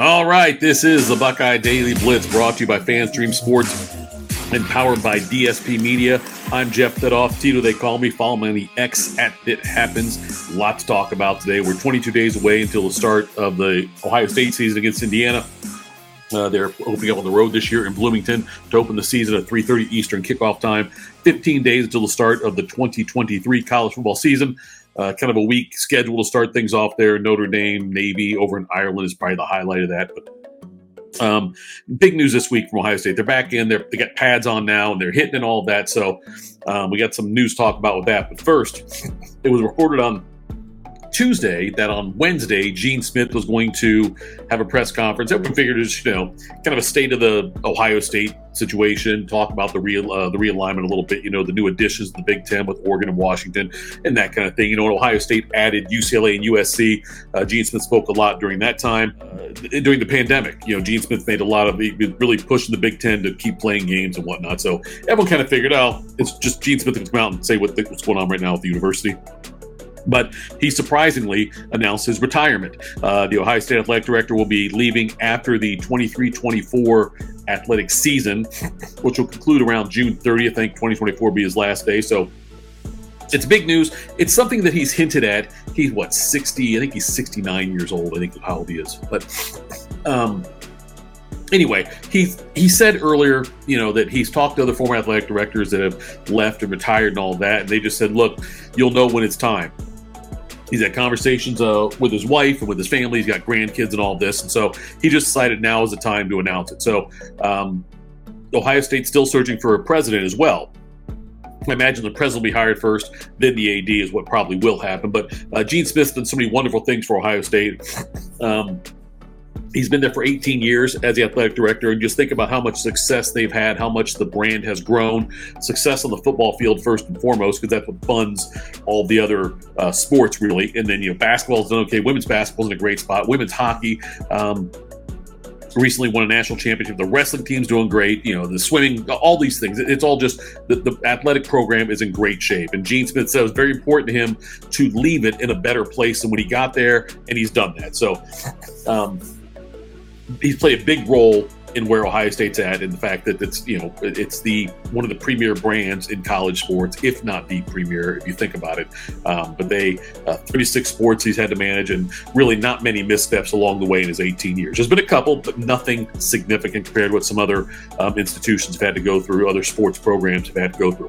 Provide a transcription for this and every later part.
All right, this is the Buckeye Daily Blitz brought to you by FanStream Sports and powered by DSP Media. I'm Jeff Thidoff. Tito, they call me. Follow me on the X at It Happens. Lot to talk about today. We're 22 days away until the start of the Ohio State season against Indiana. Uh, they're opening up on the road this year in Bloomington to open the season at 3:30 Eastern kickoff time. 15 days until the start of the 2023 college football season. Uh, kind of a weak schedule to start things off there. Notre Dame, Navy over in Ireland is probably the highlight of that. But um, big news this week from Ohio State. They're back in. They're, they got pads on now, and they're hitting and all of that. So um, we got some news to talk about with that. But first, it was reported on Tuesday that on Wednesday, Gene Smith was going to have a press conference. Everyone figured it was, you know, kind of a state of the Ohio State situation, talk about the real uh, the realignment a little bit, you know, the new additions to the Big Ten with Oregon and Washington and that kind of thing. You know, Ohio State added UCLA and USC. Uh, Gene Smith spoke a lot during that time. Uh, during the pandemic, you know, Gene Smith made a lot of really pushing the Big Ten to keep playing games and whatnot. So everyone kind of figured out it's just Gene Smith to come out and say what the, what's going on right now with the university. But he surprisingly announced his retirement. Uh, the Ohio State athletic director will be leaving after the 23 24 athletic season, which will conclude around June 30th. I think 2024 will be his last day. So it's big news. It's something that he's hinted at. He's what 60? I think he's 69 years old. I think how old he is. But um, anyway, he he said earlier, you know, that he's talked to other former athletic directors that have left and retired and all that, and they just said, "Look, you'll know when it's time." He's had conversations uh, with his wife and with his family. He's got grandkids and all this, and so he just decided now is the time to announce it. So, um, Ohio State's still searching for a president as well. I imagine the president will be hired first, then the AD is what probably will happen. But uh, Gene Smith's done so many wonderful things for Ohio State. Um, He's been there for 18 years as the athletic director, and just think about how much success they've had, how much the brand has grown. Success on the football field, first and foremost, because that's what funds all the other uh, sports, really. And then, you know, basketball's done okay. Women's basketball's in a great spot. Women's hockey, um, recently won a national championship. The wrestling team's doing great. You know, the swimming, all these things. It's all just the, the athletic program is in great shape. And Gene Smith said it was very important to him to leave it in a better place than when he got there, and he's done that. So, um, he's played a big role in where Ohio State's at, and the fact that it's you know it's the one of the premier brands in college sports, if not the premier, if you think about it. Um, but they uh, 36 sports he's had to manage, and really not many missteps along the way in his 18 years. There's been a couple, but nothing significant compared to what some other um, institutions have had to go through, other sports programs have had to go through.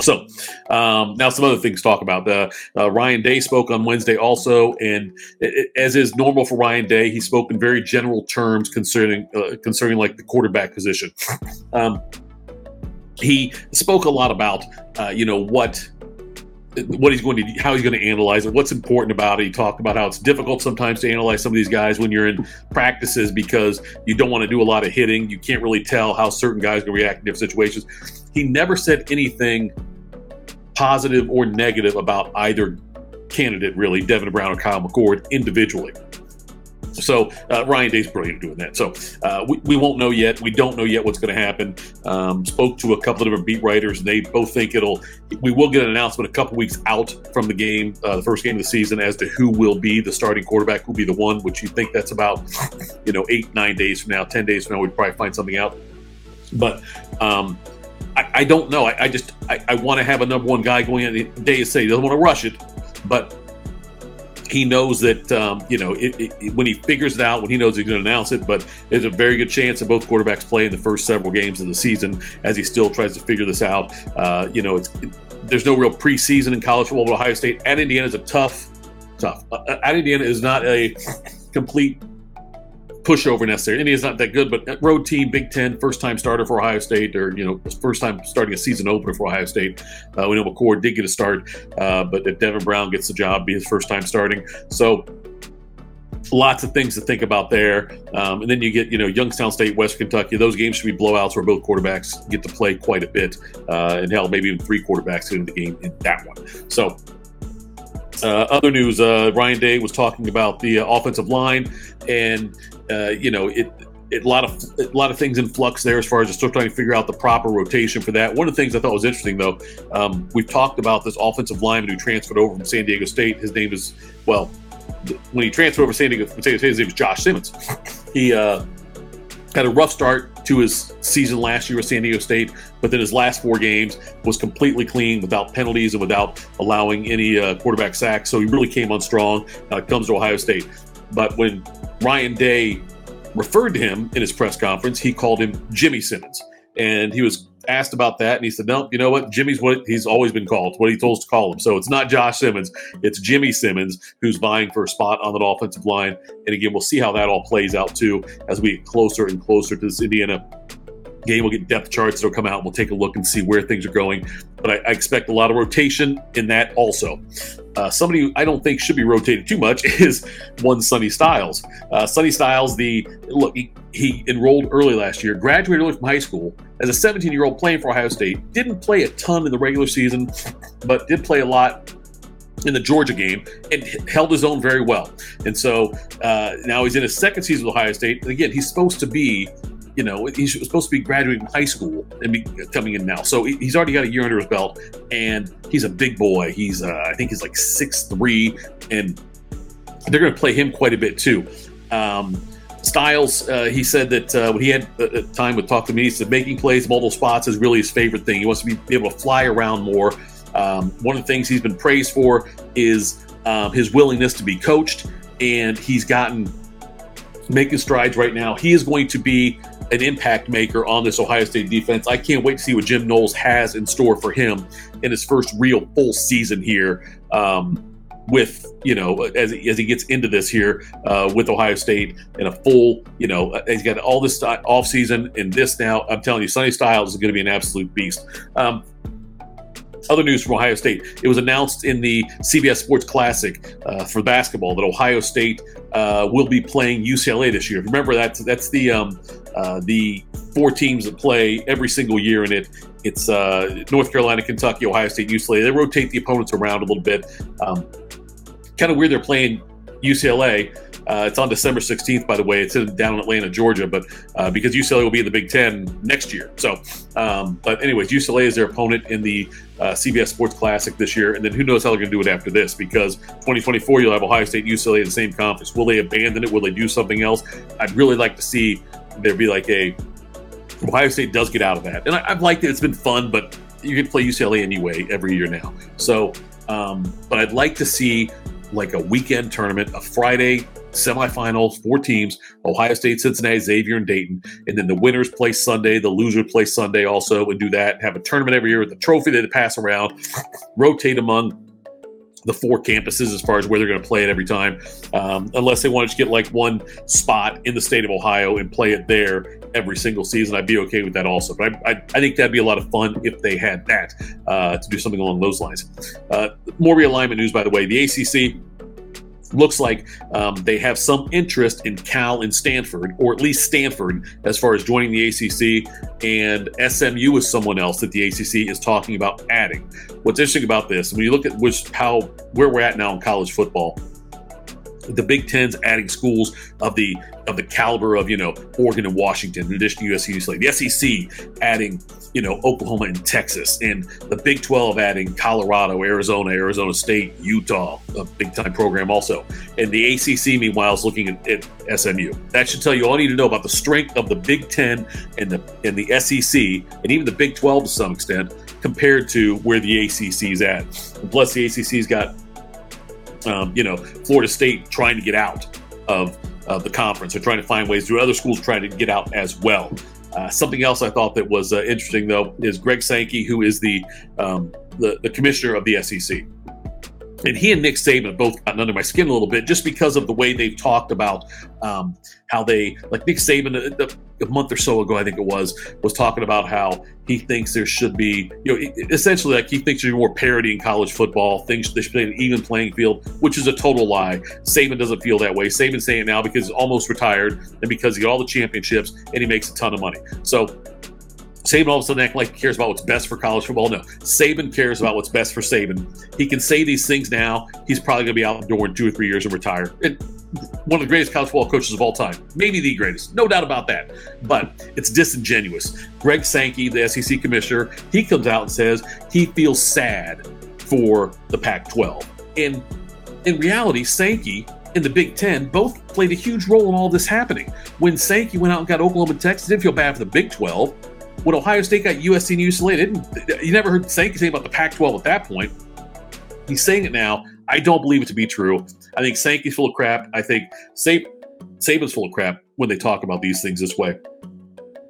So um, now some other things to talk about. Uh, uh, Ryan Day spoke on Wednesday also, and it, as is normal for Ryan Day, he spoke in very general terms concerning uh, concerning like the quarterback position. Um, he spoke a lot about uh, you know what what he's going to how he's going to analyze it what's important about it he talked about how it's difficult sometimes to analyze some of these guys when you're in practices because you don't want to do a lot of hitting you can't really tell how certain guys can react in different situations he never said anything positive or negative about either candidate, really, Devin Brown or Kyle McCord individually. So uh, Ryan Day's brilliant doing that. So uh, we, we won't know yet. We don't know yet what's going to happen. Um, spoke to a couple of different beat writers, and they both think it'll. We will get an announcement a couple weeks out from the game, uh, the first game of the season, as to who will be the starting quarterback, who'll be the one. Which you think that's about, you know, eight nine days from now, ten days from now, we'd probably find something out. But um, I, I don't know. I, I just I, I want to have a number one guy going in the day say he doesn't want to rush it, but he knows that um, you know it, it, when he figures it out, when he knows he's going to announce it. But there's a very good chance that both quarterbacks play in the first several games of the season as he still tries to figure this out. Uh, you know, it's it, there's no real preseason in college football. But Ohio State at Indiana is a tough, tough. Uh, at Indiana is not a complete pushover necessary. Indiana's not that good, but road team, Big Ten, first time starter for Ohio State, or you know, first time starting a season opener for Ohio State. Uh, we know McCord did get a start, uh, but if Devin Brown gets the job, be his first time starting. So lots of things to think about there. Um, and then you get, you know, Youngstown State, West Kentucky. Those games should be blowouts where both quarterbacks get to play quite a bit. Uh, and hell, maybe even three quarterbacks in the game in that one. So uh, other news: uh, Ryan Day was talking about the offensive line, and uh, you know it. It, a lot of a lot of things in flux there as far as just still trying to figure out the proper rotation for that. One of the things I thought was interesting, though, um, we've talked about this offensive lineman who transferred over from San Diego State. His name is well, when he transferred over to San Diego, State, his name was Josh Simmons. He uh, had a rough start to his season last year with San Diego State, but then his last four games was completely clean without penalties and without allowing any uh, quarterback sacks. So he really came on strong. Uh, comes to Ohio State. But when Ryan Day referred to him in his press conference, he called him Jimmy Simmons. And he was asked about that, and he said, "No, you know what? Jimmy's what he's always been called. What he told us to call him. So it's not Josh Simmons. It's Jimmy Simmons who's vying for a spot on that offensive line. And again, we'll see how that all plays out too as we get closer and closer to this Indiana game. We'll get depth charts that'll come out. And we'll take a look and see where things are going. But I, I expect a lot of rotation in that also. Uh, somebody who I don't think should be rotated too much is one Sonny Styles. Uh, Sonny Styles, the look, he, he enrolled early last year, graduated early from high school as a 17 year old playing for Ohio State. Didn't play a ton in the regular season, but did play a lot in the Georgia game and held his own very well. And so uh, now he's in his second season with Ohio State. And again, he's supposed to be you know, he's supposed to be graduating high school and be coming in now. So he's already got a year under his belt, and he's a big boy. He's, uh, I think, he's like six three, and they're going to play him quite a bit too. Um, Styles, uh, he said that uh, when he had uh, time with Talk to Me, he said making plays multiple spots is really his favorite thing. He wants to be able to fly around more. Um, one of the things he's been praised for is um, his willingness to be coached, and he's gotten making strides right now. He is going to be an impact maker on this Ohio State defense. I can't wait to see what Jim Knowles has in store for him in his first real full season here. Um, with you know as, as he gets into this here uh, with Ohio State in a full you know he's got all this off season and this now I'm telling you Sonny Styles is going to be an absolute beast. Um, other news from Ohio State. It was announced in the CBS Sports Classic uh, for basketball that Ohio State uh, will be playing UCLA this year. Remember that's that's the um, uh, the four teams that play every single year in it. It's uh, North Carolina, Kentucky, Ohio State, UCLA. They rotate the opponents around a little bit. Um, kind of weird they're playing UCLA uh, it's on December 16th, by the way. It's in, down in Atlanta, Georgia, but uh, because UCLA will be in the Big Ten next year. So, um, but anyways, UCLA is their opponent in the uh, CBS Sports Classic this year, and then who knows how they're going to do it after this? Because 2024, you'll have Ohio State, UCLA in the same conference. Will they abandon it? Will they do something else? I'd really like to see there be like a Ohio State does get out of that, and I, have liked it. It's been fun, but you can play UCLA anyway every year now. So, um, but I'd like to see like a weekend tournament, a Friday semifinals, four teams Ohio State, Cincinnati, Xavier, and Dayton. And then the winners play Sunday, the losers play Sunday also, and do that. Have a tournament every year with a trophy that they pass around, rotate among the four campuses as far as where they're going to play it every time, um, unless they want to get like one spot in the state of Ohio and play it there every single season. I'd be okay with that also. But I, I, I think that'd be a lot of fun if they had that uh, to do something along those lines. Uh, more realignment news, by the way. The ACC looks like um, they have some interest in Cal and Stanford, or at least Stanford, as far as joining the ACC. And SMU is someone else that the ACC is talking about adding. What's interesting about this, when you look at which how where we're at now in college football, the Big Ten's adding schools of the of the caliber of you know Oregon and Washington, in addition to USC, UCLA. The SEC adding you know Oklahoma and Texas, and the Big 12 adding Colorado, Arizona, Arizona State, Utah, a big time program also. And the ACC, meanwhile, is looking at, at SMU. That should tell you all you need to know about the strength of the Big Ten and the and the SEC, and even the Big 12 to some extent, compared to where the ACC is at. And plus, the ACC's got um, you know, Florida State trying to get out of uh, the conference. They're trying to find ways to other schools trying to get out as well. Uh, something else I thought that was uh, interesting, though, is Greg Sankey, who is the, um, the the commissioner of the SEC and he and Nick Saban have both gotten under my skin a little bit just because of the way they've talked about um, how they, like Nick Saban, a, uh, a, month or so ago, I think it was, was talking about how he thinks there should be, you know, essentially like he thinks there's more parity in college football, thinks there should be an even playing field, which is a total lie. Saban doesn't feel that way. Saban's saying it now because he's almost retired and because he got all the championships and he makes a ton of money. So Saban all of a sudden act like he cares about what's best for college football. No, Saban cares about what's best for Saban. He can say these things now. He's probably going to be out the door in two or three years and retire. And one of the greatest college football coaches of all time, maybe the greatest, no doubt about that. But it's disingenuous. Greg Sankey, the SEC commissioner, he comes out and says he feels sad for the Pac-12. And in reality, Sankey and the Big Ten both played a huge role in all this happening. When Sankey went out and got Oklahoma and Texas, didn't feel bad for the Big 12. When Ohio State got USC and UCLA, didn't you never heard Sankey say about the Pac-12 at that point? He's saying it now. I don't believe it to be true. I think Sankey's full of crap. I think Sab- Saban's full of crap when they talk about these things this way.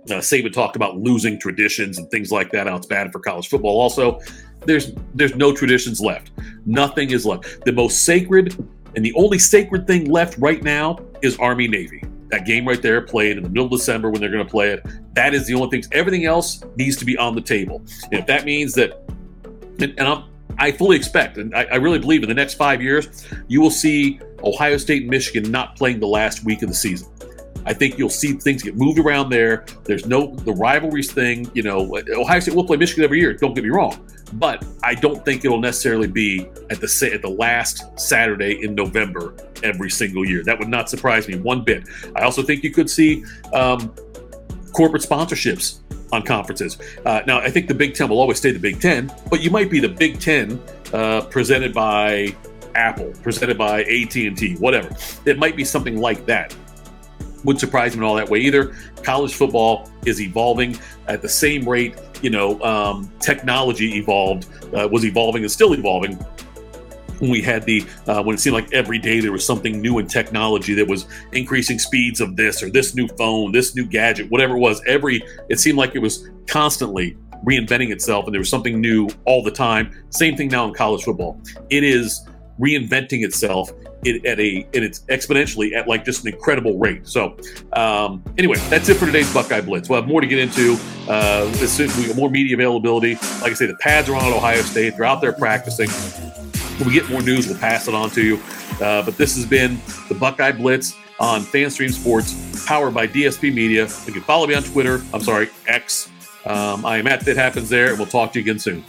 Uh, Saban talked about losing traditions and things like that. How it's bad for college football. Also, there's there's no traditions left. Nothing is left. The most sacred and the only sacred thing left right now is Army Navy. That game right there played in the middle of December when they're going to play it. That is the only thing. Everything else needs to be on the table. And if that means that, and, and I'm, I fully expect, and I, I, really believe in the next five years, you will see Ohio State and Michigan not playing the last week of the season. I think you'll see things get moved around there. There's no the rivalries thing. You know, Ohio State will play Michigan every year. Don't get me wrong, but I don't think it'll necessarily be at the at the last Saturday in November every single year. That would not surprise me one bit. I also think you could see um, corporate sponsorships on conferences. Uh, now, I think the Big Ten will always stay the Big Ten, but you might be the Big Ten uh, presented by Apple, presented by AT and T, whatever. It might be something like that wouldn't surprise me in all that way either. College football is evolving at the same rate, you know, um, technology evolved, uh, was evolving and still evolving. When we had the, uh, when it seemed like every day there was something new in technology that was increasing speeds of this or this new phone, this new gadget, whatever it was, every, it seemed like it was constantly reinventing itself and there was something new all the time. Same thing now in college football. It is reinventing itself it, at a and it's exponentially at like just an incredible rate. So um, anyway, that's it for today's Buckeye Blitz. We'll have more to get into. Uh, as soon we get more media availability. Like I say, the pads are on at Ohio State. They're out there practicing. When we get more news, we'll pass it on to you. Uh, but this has been the Buckeye Blitz on FanStream Sports, powered by DSP Media. You can follow me on Twitter. I'm sorry, X. Um, I am at That Happens there, and we'll talk to you again soon.